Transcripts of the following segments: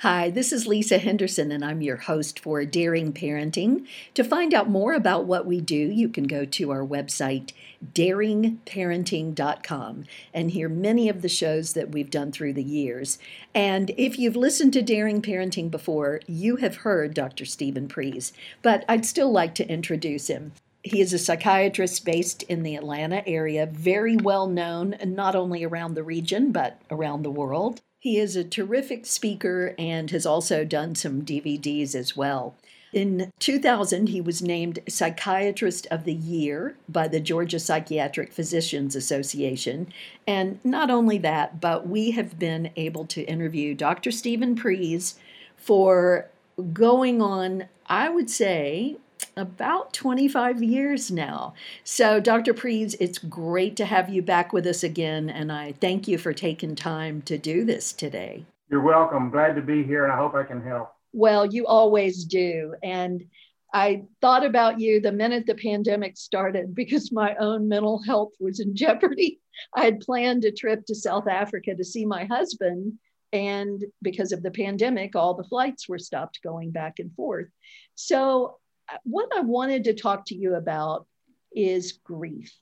Hi, this is Lisa Henderson, and I'm your host for Daring Parenting. To find out more about what we do, you can go to our website, daringparenting.com, and hear many of the shows that we've done through the years. And if you've listened to Daring Parenting before, you have heard Dr. Stephen Pries, but I'd still like to introduce him. He is a psychiatrist based in the Atlanta area, very well known not only around the region but around the world. He is a terrific speaker and has also done some DVDs as well. In 2000, he was named Psychiatrist of the Year by the Georgia Psychiatric Physicians Association. And not only that, but we have been able to interview Dr. Stephen Pries for going on, I would say, about 25 years now. So, Dr. Pries, it's great to have you back with us again, and I thank you for taking time to do this today. You're welcome. Glad to be here, and I hope I can help. Well, you always do. And I thought about you the minute the pandemic started because my own mental health was in jeopardy. I had planned a trip to South Africa to see my husband, and because of the pandemic, all the flights were stopped going back and forth. So what I wanted to talk to you about is grief.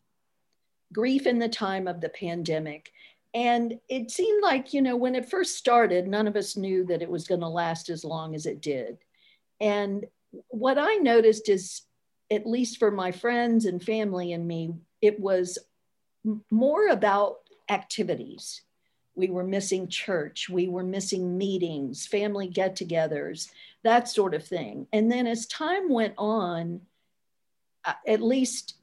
Grief in the time of the pandemic. And it seemed like, you know, when it first started, none of us knew that it was going to last as long as it did. And what I noticed is, at least for my friends and family and me, it was more about activities. We were missing church, we were missing meetings, family get togethers that sort of thing. And then as time went on, uh, at least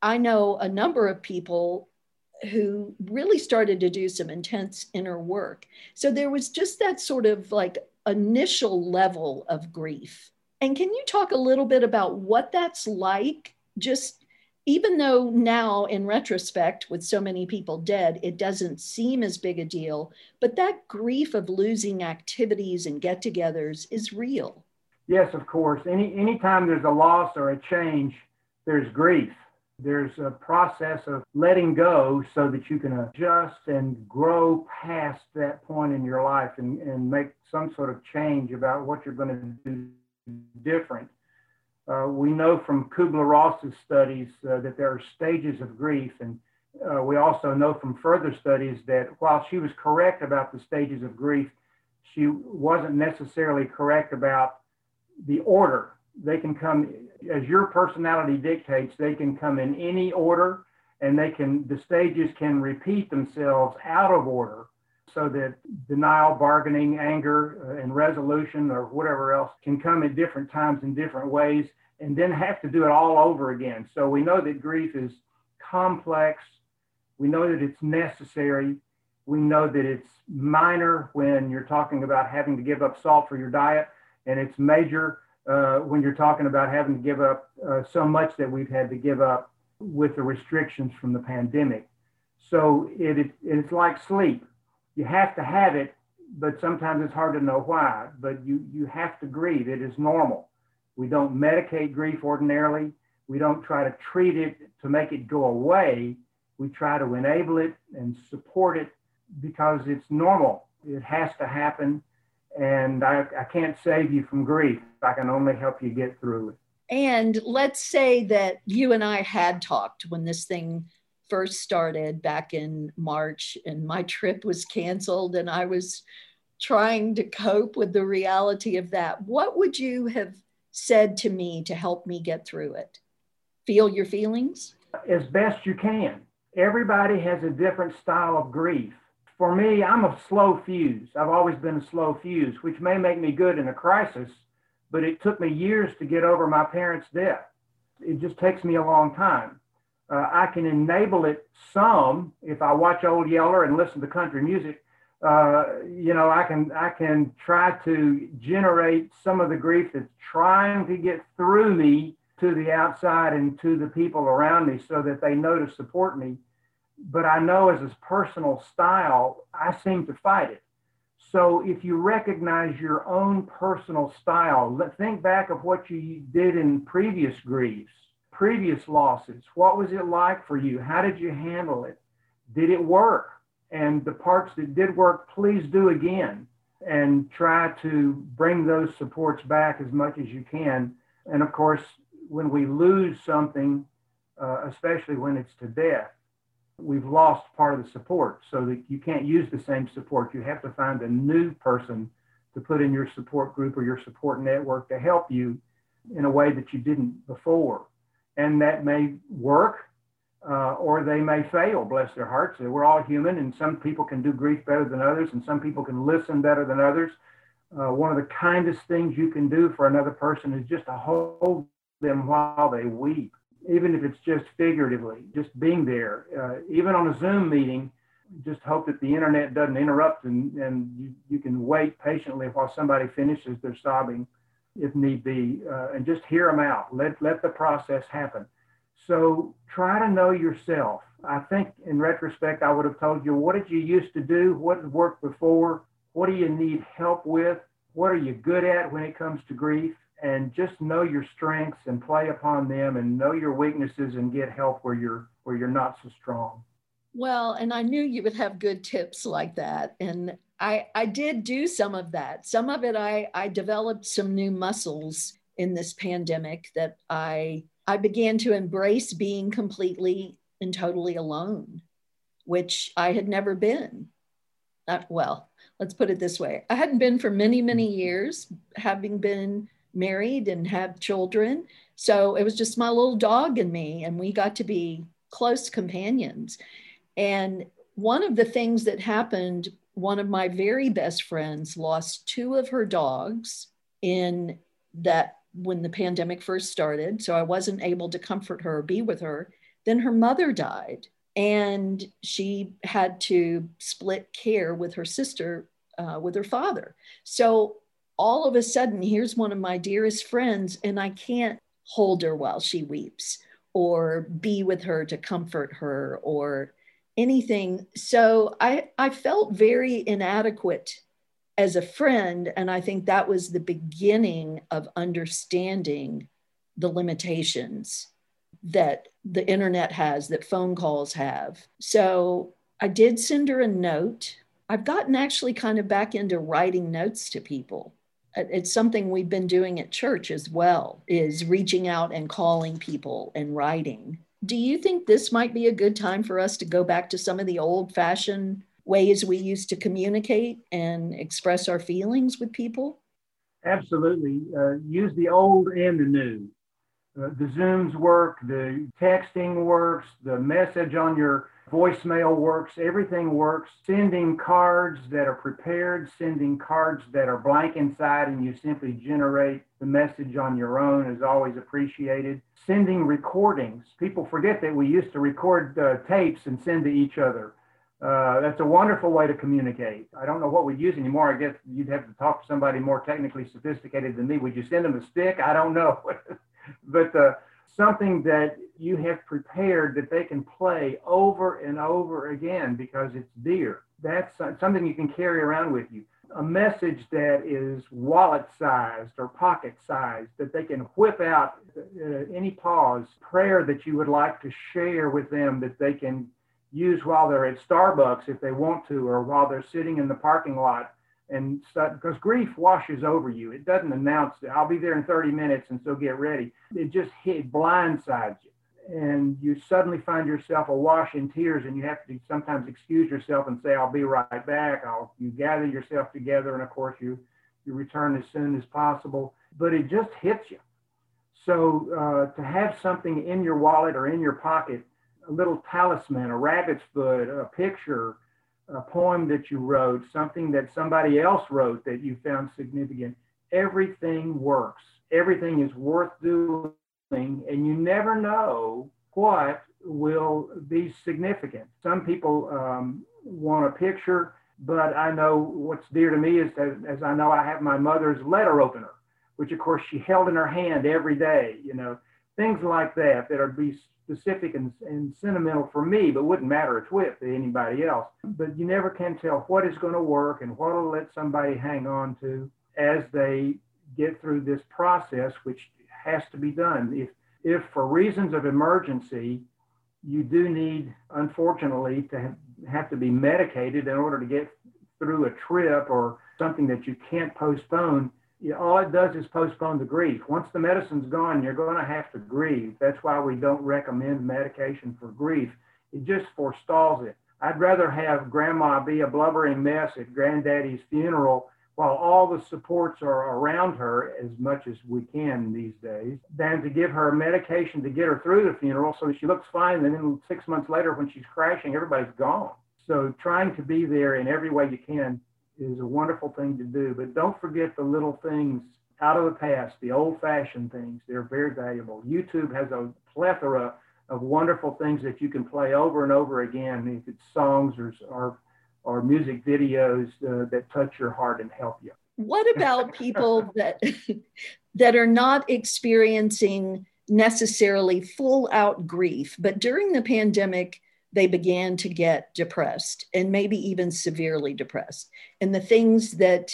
I know a number of people who really started to do some intense inner work. So there was just that sort of like initial level of grief. And can you talk a little bit about what that's like? Just even though now, in retrospect, with so many people dead, it doesn't seem as big a deal, but that grief of losing activities and get togethers is real. Yes, of course. Any anytime there's a loss or a change, there's grief. There's a process of letting go so that you can adjust and grow past that point in your life and, and make some sort of change about what you're going to do different. Uh, we know from Kubler-Ross's studies uh, that there are stages of grief, and uh, we also know from further studies that while she was correct about the stages of grief, she wasn't necessarily correct about the order. They can come as your personality dictates. They can come in any order, and they can the stages can repeat themselves out of order so that denial, bargaining, anger, uh, and resolution, or whatever else, can come at different times in different ways, and then have to do it all over again. So we know that grief is complex. We know that it's necessary. We know that it's minor when you're talking about having to give up salt for your diet, and it's major uh, when you're talking about having to give up uh, so much that we've had to give up with the restrictions from the pandemic. So it, it, it's like sleep you have to have it, but sometimes it's hard to know why. But you you have to grieve. It is normal. We don't medicate grief ordinarily. We don't try to treat it to make it go away. We try to enable it and support it because it's normal. It has to happen. And I, I can't save you from grief. I can only help you get through it. And let's say that you and I had talked when this thing first started back in March and my trip was canceled and I was trying to cope with the reality of that, what would you have said to me to help me get through it? Feel your feelings? As best you can. Everybody has a different style of grief. For me, I'm a slow fuse. I've always been a slow fuse, which may make me good in a crisis, but it took me years to get over my parents' death. It just takes me a long time. Uh, I can enable it some if I watch Old Yeller and listen to country music. Uh, you know, I can I can try to generate some of the grief that's trying to get through me to the outside and to the people around me, so that they know to support me. But I know as a personal style, I seem to fight it. So if you recognize your own personal style, think back of what you did in previous griefs previous losses. What was it like for you? How did you handle it? Did it work? And the parts that did work, please do again. and try to bring those supports back as much as you can. And of course, when we lose something, uh, especially when it's to death, we've lost part of the support so that you can't use the same support. You have to find a new person to put in your support group or your support network to help you in a way that you didn't before. And that may work uh, or they may fail, bless their hearts. We're all human, and some people can do grief better than others, and some people can listen better than others. Uh, one of the kindest things you can do for another person is just to hold them while they weep, even if it's just figuratively, just being there. Uh, even on a Zoom meeting, just hope that the internet doesn't interrupt and, and you, you can wait patiently while somebody finishes their sobbing if need be, uh, and just hear them out. Let, let the process happen. So try to know yourself. I think in retrospect, I would have told you, what did you used to do? What worked before? What do you need help with? What are you good at when it comes to grief? And just know your strengths and play upon them and know your weaknesses and get help where you're where you're not so strong. Well, and I knew you would have good tips like that. And I, I did do some of that. Some of it, I, I developed some new muscles in this pandemic that I, I began to embrace being completely and totally alone, which I had never been. Not, well, let's put it this way I hadn't been for many, many mm-hmm. years, having been married and have children. So it was just my little dog and me, and we got to be close companions. And one of the things that happened, one of my very best friends lost two of her dogs in that when the pandemic first started. So I wasn't able to comfort her or be with her. Then her mother died, and she had to split care with her sister, uh, with her father. So all of a sudden, here's one of my dearest friends, and I can't hold her while she weeps or be with her to comfort her or anything. So I, I felt very inadequate as a friend. And I think that was the beginning of understanding the limitations that the internet has, that phone calls have. So I did send her a note. I've gotten actually kind of back into writing notes to people. It's something we've been doing at church as well, is reaching out and calling people and writing do you think this might be a good time for us to go back to some of the old fashioned ways we used to communicate and express our feelings with people? Absolutely. Uh, use the old and the new. Uh, the Zooms work, the texting works, the message on your voicemail works, everything works. Sending cards that are prepared, sending cards that are blank inside, and you simply generate the message on your own is always appreciated. Sending recordings. People forget that we used to record uh, tapes and send to each other. Uh, that's a wonderful way to communicate. I don't know what we'd use anymore. I guess you'd have to talk to somebody more technically sophisticated than me. Would you send them a stick? I don't know. but uh, something that you have prepared that they can play over and over again because it's dear. That's something you can carry around with you. A message that is wallet sized or pocket sized that they can whip out any pause, prayer that you would like to share with them that they can use while they're at Starbucks if they want to, or while they're sitting in the parking lot and because grief washes over you. It doesn't announce that I'll be there in 30 minutes and so get ready. It just hit blindsides you. And you suddenly find yourself awash in tears and you have to sometimes excuse yourself and say, I'll be right back. I'll you gather yourself together and of course you you return as soon as possible. But it just hits you. So uh, to have something in your wallet or in your pocket, a little talisman, a rabbit's foot, a picture, a poem that you wrote, something that somebody else wrote that you found significant. Everything works. Everything is worth doing, and you never know what will be significant. Some people um, want a picture, but I know what's dear to me is that as I know I have my mother's letter opener, which of course she held in her hand every day, you know, things like that that are be specific and, and sentimental for me, but wouldn't matter a twit to anybody else. But you never can tell what is going to work and what will let somebody hang on to as they get through this process, which has to be done. If, if for reasons of emergency, you do need, unfortunately, to have to be medicated in order to get through a trip or something that you can't postpone, all it does is postpone the grief. Once the medicine's gone, you're going to have to grieve. That's why we don't recommend medication for grief. It just forestalls it. I'd rather have grandma be a blubbering mess at granddaddy's funeral while all the supports are around her as much as we can these days than to give her medication to get her through the funeral so she looks fine. And then six months later, when she's crashing, everybody's gone. So trying to be there in every way you can is a wonderful thing to do. But don't forget the little things out of the past, the old fashioned things. They're very valuable. YouTube has a plethora of wonderful things that you can play over and over again, if it's songs or, or, or music videos uh, that touch your heart and help you. What about people that that are not experiencing necessarily full out grief, but during the pandemic they began to get depressed and maybe even severely depressed. And the things that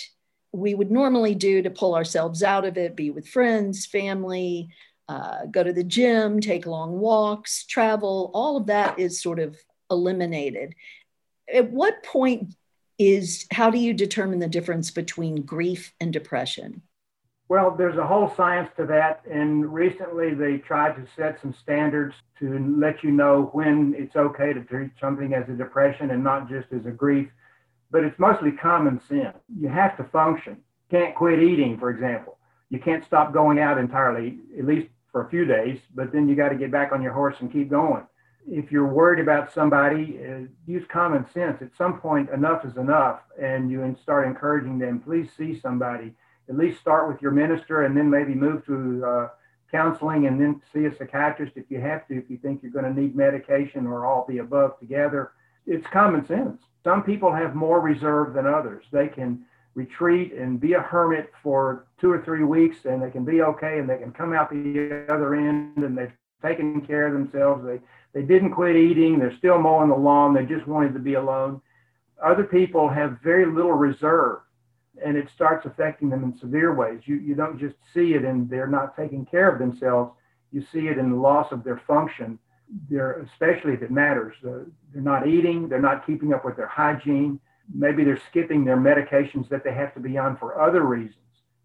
we would normally do to pull ourselves out of it, be with friends, family, uh, go to the gym, take long walks, travel, all of that is sort of eliminated. At what point is, how do you determine the difference between grief and depression? Well, there's a whole science to that. And recently they tried to set some standards to let you know when it's okay to treat something as a depression and not just as a grief. But it's mostly common sense. You have to function. Can't quit eating, for example. You can't stop going out entirely, at least for a few days, but then you got to get back on your horse and keep going. If you're worried about somebody, uh, use common sense. At some point, enough is enough, and you start encouraging them, please see somebody at least start with your minister and then maybe move to uh, counseling and then see a psychiatrist if you have to, if you think you're going to need medication or all the above together. It's common sense. Some people have more reserve than others. They can retreat and be a hermit for two or three weeks and they can be okay and they can come out the other end and they've taken care of themselves. They, they didn't quit eating. They're still mowing the lawn. They just wanted to be alone. Other people have very little reserve and it starts affecting them in severe ways. You, you don't just see it and they're not taking care of themselves. You see it in the loss of their function. They're, especially if it matters. Uh, they're not eating. They're not keeping up with their hygiene. Maybe they're skipping their medications that they have to be on for other reasons.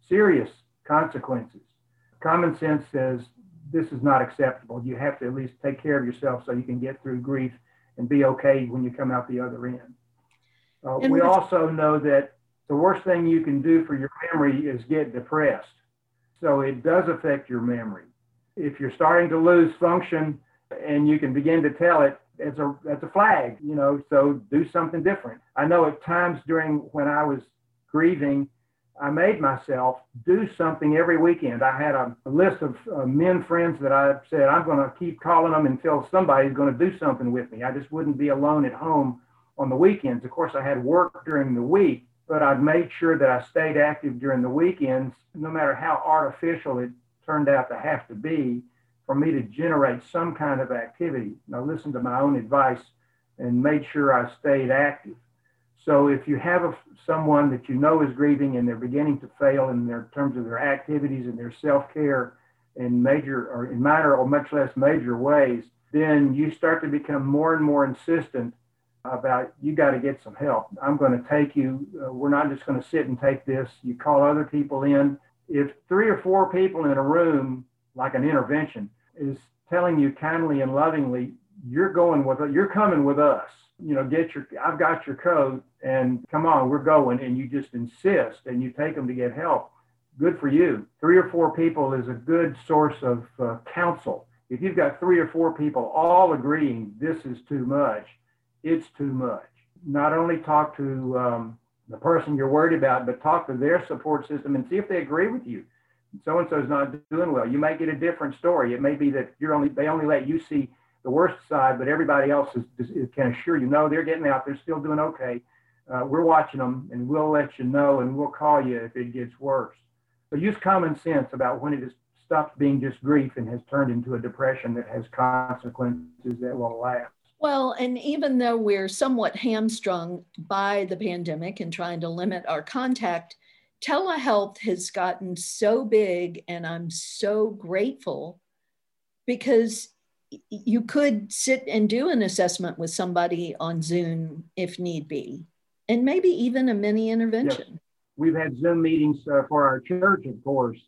Serious consequences. Common sense says this is not acceptable. You have to at least take care of yourself so you can get through grief and be okay when you come out the other end. Uh, we also know that the worst thing you can do for your memory is get depressed. So it does affect your memory. If you're starting to lose function and you can begin to tell it, it's a it's a flag, you know, so do something different. I know at times during when I was grieving, I made myself do something every weekend. I had a, list of uh, men friends that I said I'm going to keep calling them until somebody's going to do something with me. I just wouldn't be alone at home on the weekends. Of course, I had work during the week, but I'd made sure that I stayed active during the weekends, no matter how artificial it turned out to have to be for me to generate some kind of activity. And I listened to my own advice and made sure I stayed active. So if you have a, someone that you know is grieving and they're beginning to fail in their terms of their activities and their self-care in major or in minor or much less major ways, then you start to become more and more insistent about you got to get some help. I'm going to take you. Uh, we're not just going to sit and take this. You call other people in. If three or four people in a room, like an intervention, is telling you kindly and lovingly, you're going with you're coming with us. You know, get your I've got your code and come on, we're going. And you just insist and you take them to get help. Good for you. Three or four people is a good source of uh, counsel. If you've got three or four people all agreeing this is too much, it's too much. Not only talk to um, the person you're worried about, but talk to their support system and see if they agree with you. So and so is not doing well. You may get a different story. It may be that you're only they only let you see the worst side, but everybody else is, is can assure you, no, they're getting out. They're still doing okay. Uh, we're watching them, and we'll let you know, and we'll call you if it gets worse. So use common sense about when it has stopped being just grief and has turned into a depression that has consequences that will last. Well, and even though we're somewhat hamstrung by the pandemic and trying to limit our contact, telehealth has gotten so big, and I'm so grateful because you could sit and do an assessment with somebody on Zoom if need be, and maybe even a mini intervention. We've had Zoom meetings uh, for our church, of course.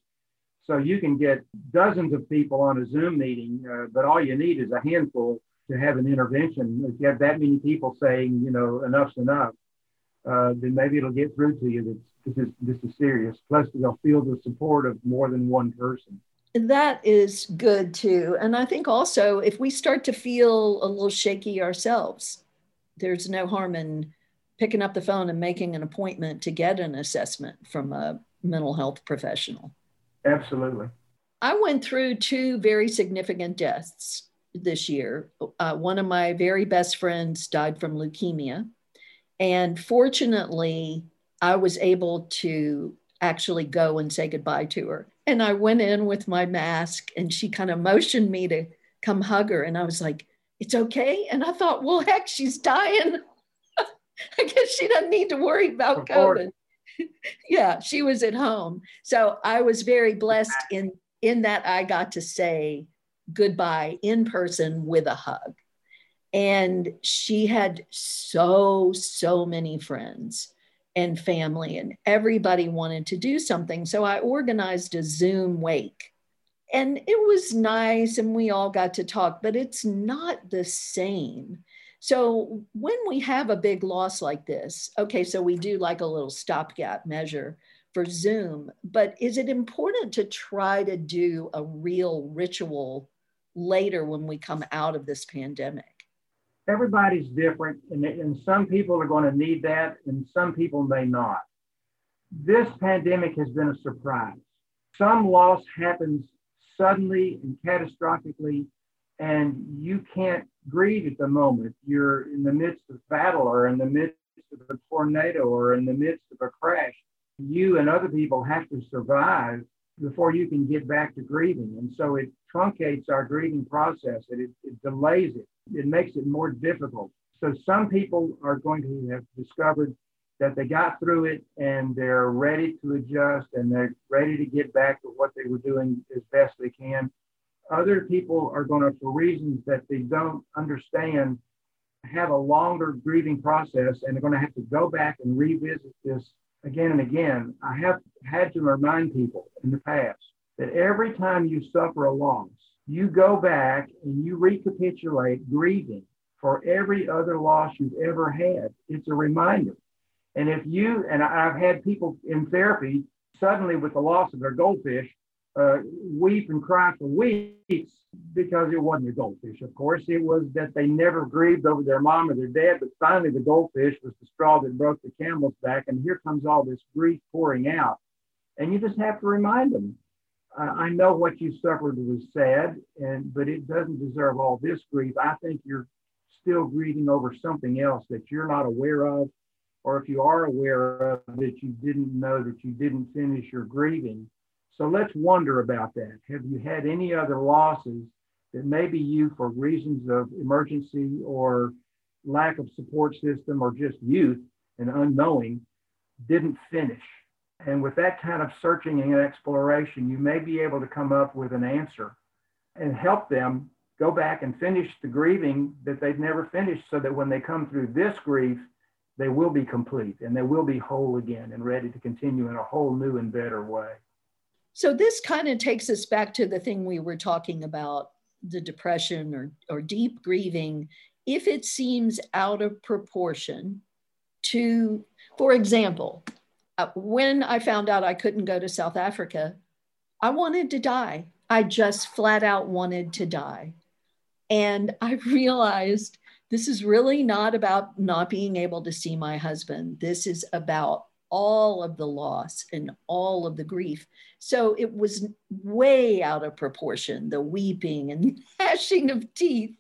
So you can get dozens of people on a Zoom meeting, uh, but all you need is a handful to have an intervention. If you have that many people saying, you know, enough's enough, uh, then maybe it'll get through to you that this is this is serious. Plus, they'll feel the support of more than one person. That is good too. And I think also if we start to feel a little shaky ourselves, there's no harm in picking up the phone and making an appointment to get an assessment from a mental health professional. Absolutely. I went through two very significant deaths this year. Uh, one of my very best friends died from leukemia. And fortunately, I was able to actually go and say goodbye to her. And I went in with my mask and she kind of motioned me to come hug her. And I was like, it's okay. And I thought, well, heck, she's dying. I guess she doesn't need to worry about COVID. yeah, she was at home. So I was very blessed in in that I got to say goodbye in person with a hug. And she had so, so many friends and family, and everybody wanted to do something. So I organized a Zoom wake. And it was nice, and we all got to talk, but it's not the same. So when we have a big loss like this, okay, so we do like a little stopgap measure for Zoom, but is it important to try to do a real ritual later when we come out of this pandemic? Everybody's different, and, and some people are going to need that, and some people may not. This pandemic has been a surprise. Some loss happens suddenly and catastrophically, and you can't grieve at the moment. You're in the midst of battle, or in the midst of a tornado, or in the midst of a crash. You and other people have to survive before you can get back to grieving. And so it truncates our grieving process, it, it, it delays it it makes it more difficult. So some people are going to have discovered that they got through it and they're ready to adjust and they're ready to get back to what they were doing as best they can. Other people are going to, for reasons that they don't understand, have a longer grieving process and they're going to have to go back and revisit this again and again. I have had to remind people in the past that every time you suffer a loss, you go back and you recapitulate grieving for every other loss you've ever had. It's a reminder. And if you, and I've had people in therapy suddenly with the loss of their goldfish, uh, weep and cry for weeks because it wasn't a goldfish, of course. It was that they never grieved over their mom or their dad, but finally the goldfish was the straw that broke the camel's back. And here comes all this grief pouring out. And you just have to remind them I know what you suffered was sad, and but it doesn't deserve all this grief. I think you're still grieving over something else that you're not aware of, or if you are aware of that you didn't know that you didn't finish your grieving. So let's wonder about that. Have you had any other losses that maybe you, for reasons of emergency or lack of support system or just youth and unknowing, didn't finish? And with that kind of searching and exploration, you may be able to come up with an answer and help them go back and finish the grieving that they've never finished so that when they come through this grief, they will be complete and they will be whole again and ready to continue in a whole new and better way. So, this kind of takes us back to the thing we were talking about the depression or, or deep grieving. If it seems out of proportion to, for example, Uh, when I found out I couldn't go to South Africa, I wanted to die. I just flat out wanted to die. And I realized this is really not about not being able to see my husband. This is about all of the loss and all of the grief. So it was way out of proportion, the weeping and gnashing of teeth.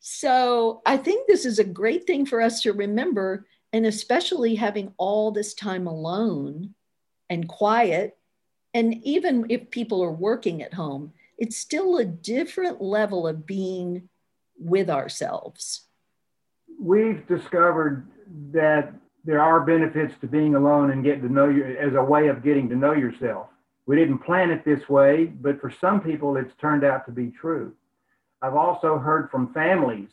So I think this is a great thing for us to remember and especially having all this time alone and quiet and even if people are working at home it's still a different level of being with ourselves. We've discovered that there are benefits to being alone and getting to know you as a way of getting to know yourself. We didn't plan it this way but for some people it's turned out to be true. I've also heard from families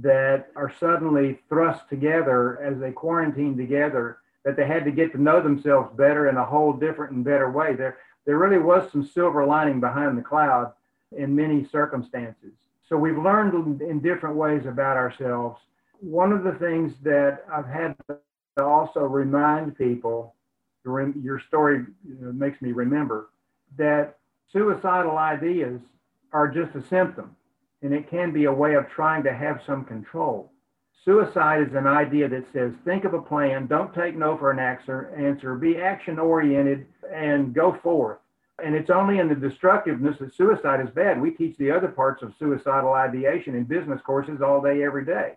that are suddenly thrust together as they quarantine together that they had to get to know themselves better in a whole different and better way. There, there really was some silver lining behind the cloud in many circumstances. So we've learned in different ways about ourselves. One of the things that I've had to also remind people, your story makes me remember, that suicidal ideas are just a symptom and it can be a way of trying to have some control. Suicide is an idea that says, think of a plan, don't take no for an answer, be action oriented, and go forth. And it's only in the destructiveness that suicide is bad. We teach the other parts of suicidal ideation in business courses all day, every day.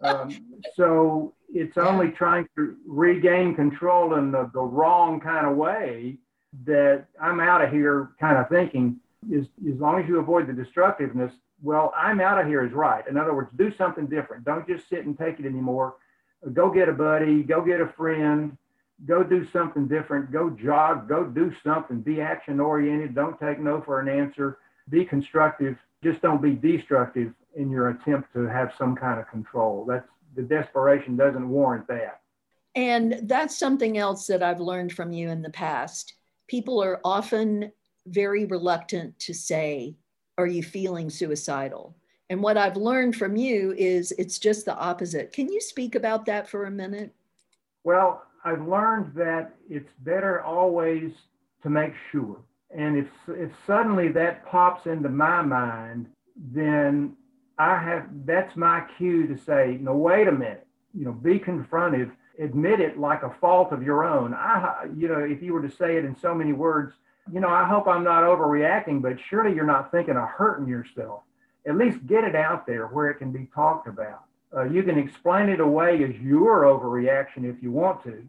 Um, so it's only trying to regain control in the, the wrong kind of way that I'm out of here kind of thinking is as long as you avoid the destructiveness, well, I'm out of here is right. In other words, do something different. Don't just sit and take it anymore. Go get a buddy, go get a friend, go do something different, go jog, go do something, be action oriented. Don't take no for an answer, be constructive. Just don't be destructive in your attempt to have some kind of control. That's the desperation doesn't warrant that. And that's something else that I've learned from you in the past. People are often very reluctant to say, Are you feeling suicidal? And what I've learned from you is it's just the opposite. Can you speak about that for a minute? Well, I've learned that it's better always to make sure. And if, if suddenly that pops into my mind, then I have that's my cue to say, no, wait a minute, you know, be confrontive, admit it like a fault of your own. I, you know, if you were to say it in so many words, you know, I hope I'm not overreacting, but surely you're not thinking of hurting yourself. At least get it out there where it can be talked about. Uh, you can explain it away as your overreaction if you want to,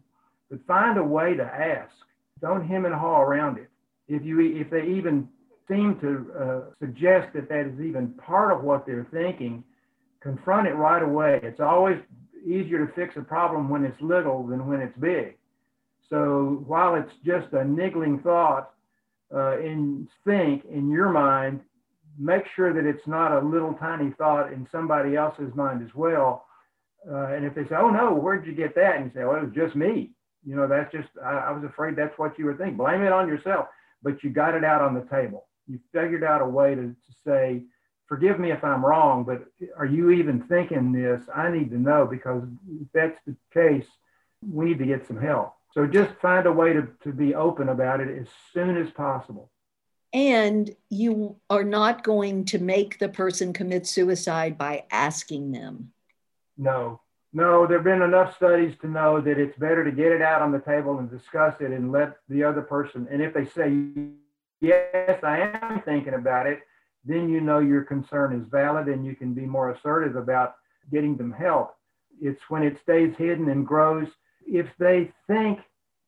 but find a way to ask. Don't hem and haw around it. If you, if they even seem to uh, suggest that that is even part of what they're thinking, confront it right away. It's always easier to fix a problem when it's little than when it's big. So while it's just a niggling thought, uh, in think in your mind, make sure that it's not a little tiny thought in somebody else's mind as well. Uh, and if they say, "Oh no, where'd you get that?" and you say, "Well, it was just me," you know, that's just I, I was afraid that's what you were thinking. Blame it on yourself, but you got it out on the table. You figured out a way to, to say, "Forgive me if I'm wrong, but are you even thinking this? I need to know because if that's the case, we need to get some help." So just find a way to, to be open about it as soon as possible. And you are not going to make the person commit suicide by asking them. No, no, there have been enough studies to know that it's better to get it out on the table and discuss it and let the other person, and if they say, yes, I am thinking about it, then you know your concern is valid and you can be more assertive about getting them help. It's when it stays hidden and grows if they think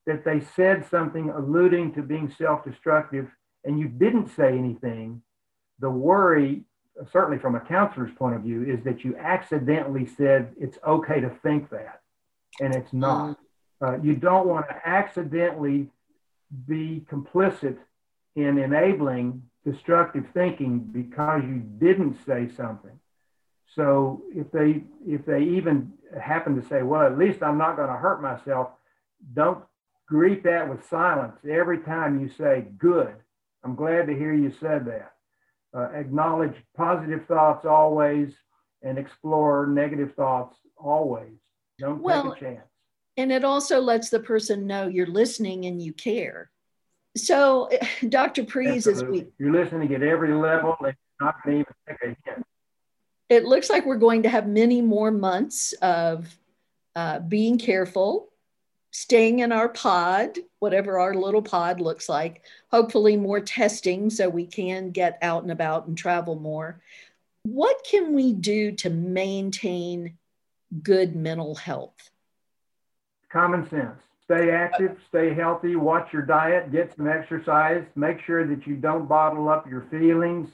that they said something alluding to being self destructive and you didn't say anything, the worry, certainly from a counselor's point of view, is that you accidentally said it's okay to think that, and it's not. Uh, you don't want to accidentally be complicit in enabling destructive thinking because you didn't say something. So if they if they even happen to say, well, at least I'm not going to hurt myself, don't greet that with silence every time you say, good. I'm glad to hear you said that. Uh, acknowledge positive thoughts always and explore negative thoughts always. Don't well, take a chance. And it also lets the person know you're listening and you care. So, Dr. Prees, as we you're listening at every level and not going to even take a hint it looks like we're going to have many more months of uh, being careful, staying in our pod, whatever our little pod looks like, hopefully more testing so we can get out and about and travel more. What can we do to maintain good mental health? Common sense. Stay active, stay healthy, watch your diet, get some exercise, make sure that you don't bottle up your feelings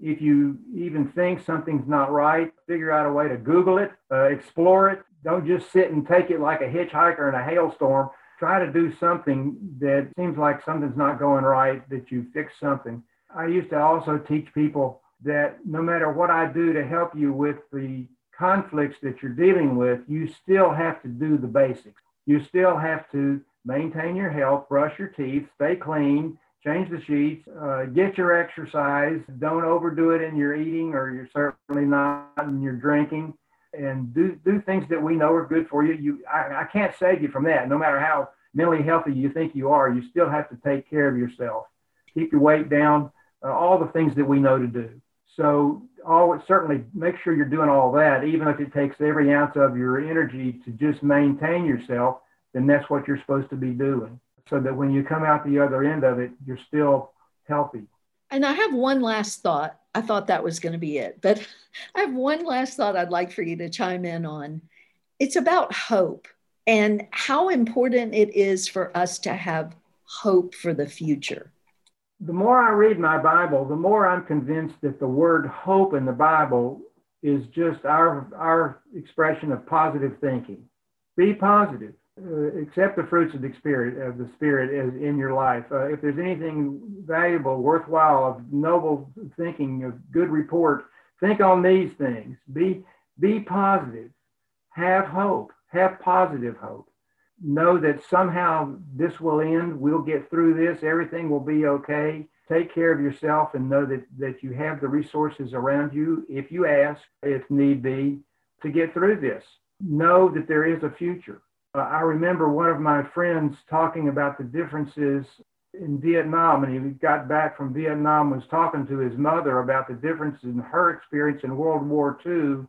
if you even think something's not right, figure out a way to Google it, uh, explore it. Don't just sit and take it like a hitchhiker in a hailstorm. Try to do something that seems like something's not going right, that you fix something. I used to also teach people that no matter what I do to help you with the conflicts that you're dealing with, you still have to do the basics. You still have to maintain your health, brush your teeth, stay clean, change the sheets, uh, get your exercise. Don't overdo it in your eating, or you're certainly not in your drinking. And do do things that we know are good for you. You, I, I can't save you from that. No matter how mentally healthy you think you are, you still have to take care of yourself. Keep your weight down. Uh, all the things that we know to do. So, all certainly make sure you're doing all that, even if it takes every ounce of your energy to just maintain yourself. Then that's what you're supposed to be doing so that when you come out the other end of it, you're still healthy. And I have one last thought. I thought that was going to be it, but I have one last thought I'd like for you to chime in on. It's about hope and how important it is for us to have hope for the future. The more I read my Bible, the more I'm convinced that the word hope in the Bible is just our, our expression of positive thinking. Be positive uh, accept the fruits of the spirit of the spirit as in your life. Uh, if there's anything valuable, worthwhile, of noble thinking, of good report, think on these things. Be be positive. Have hope. Have positive hope. Know that somehow this will end. We'll get through this. Everything will be okay. Take care of yourself and know that, that you have the resources around you if you ask, if need be, to get through this. Know that there is a future uh, I remember one of my friends talking about the differences in Vietnam, and he got back from Vietnam, was talking to his mother about the difference in her experience in World War II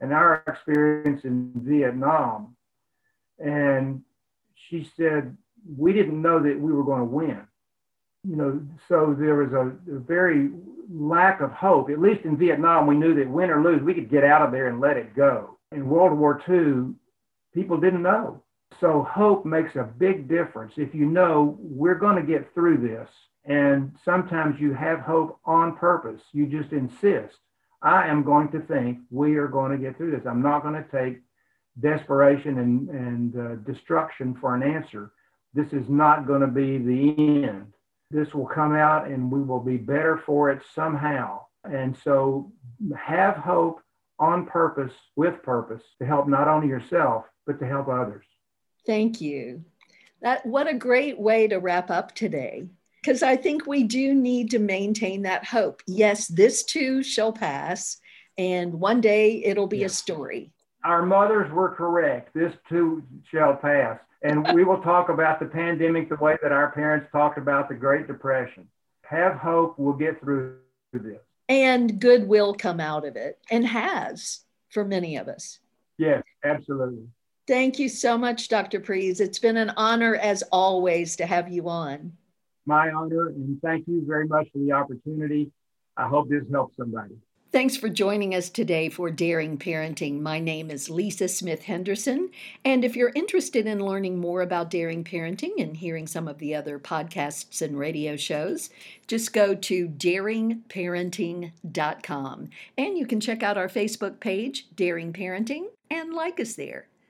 and our experience in Vietnam. And she said, We didn't know that we were going to win. You know, so there was a, a very lack of hope. At least in Vietnam, we knew that win or lose, we could get out of there and let it go. In World War II, people didn't know. So hope makes a big difference. If you know we're going to get through this, and sometimes you have hope on purpose, you just insist, I am going to think we are going to get through this. I'm not going to take desperation and, and uh, destruction for an answer. This is not going to be the end. This will come out and we will be better for it somehow. And so have hope on purpose, with purpose, to help not only yourself, but to help others. Thank you. That what a great way to wrap up today. Because I think we do need to maintain that hope. Yes, this too shall pass, and one day it'll be yes. a story. Our mothers were correct. This too shall pass. And we will talk about the pandemic the way that our parents talked about the Great Depression. Have hope, we'll get through this. And good will come out of it, and has for many of us. Yes, absolutely. Thank you so much, Dr. Prees. It's been an honor, as always, to have you on. My honor, and thank you very much for the opportunity. I hope this helps somebody. Thanks for joining us today for Daring Parenting. My name is Lisa Smith Henderson. And if you're interested in learning more about Daring Parenting and hearing some of the other podcasts and radio shows, just go to daringparenting.com. And you can check out our Facebook page, Daring Parenting, and like us there.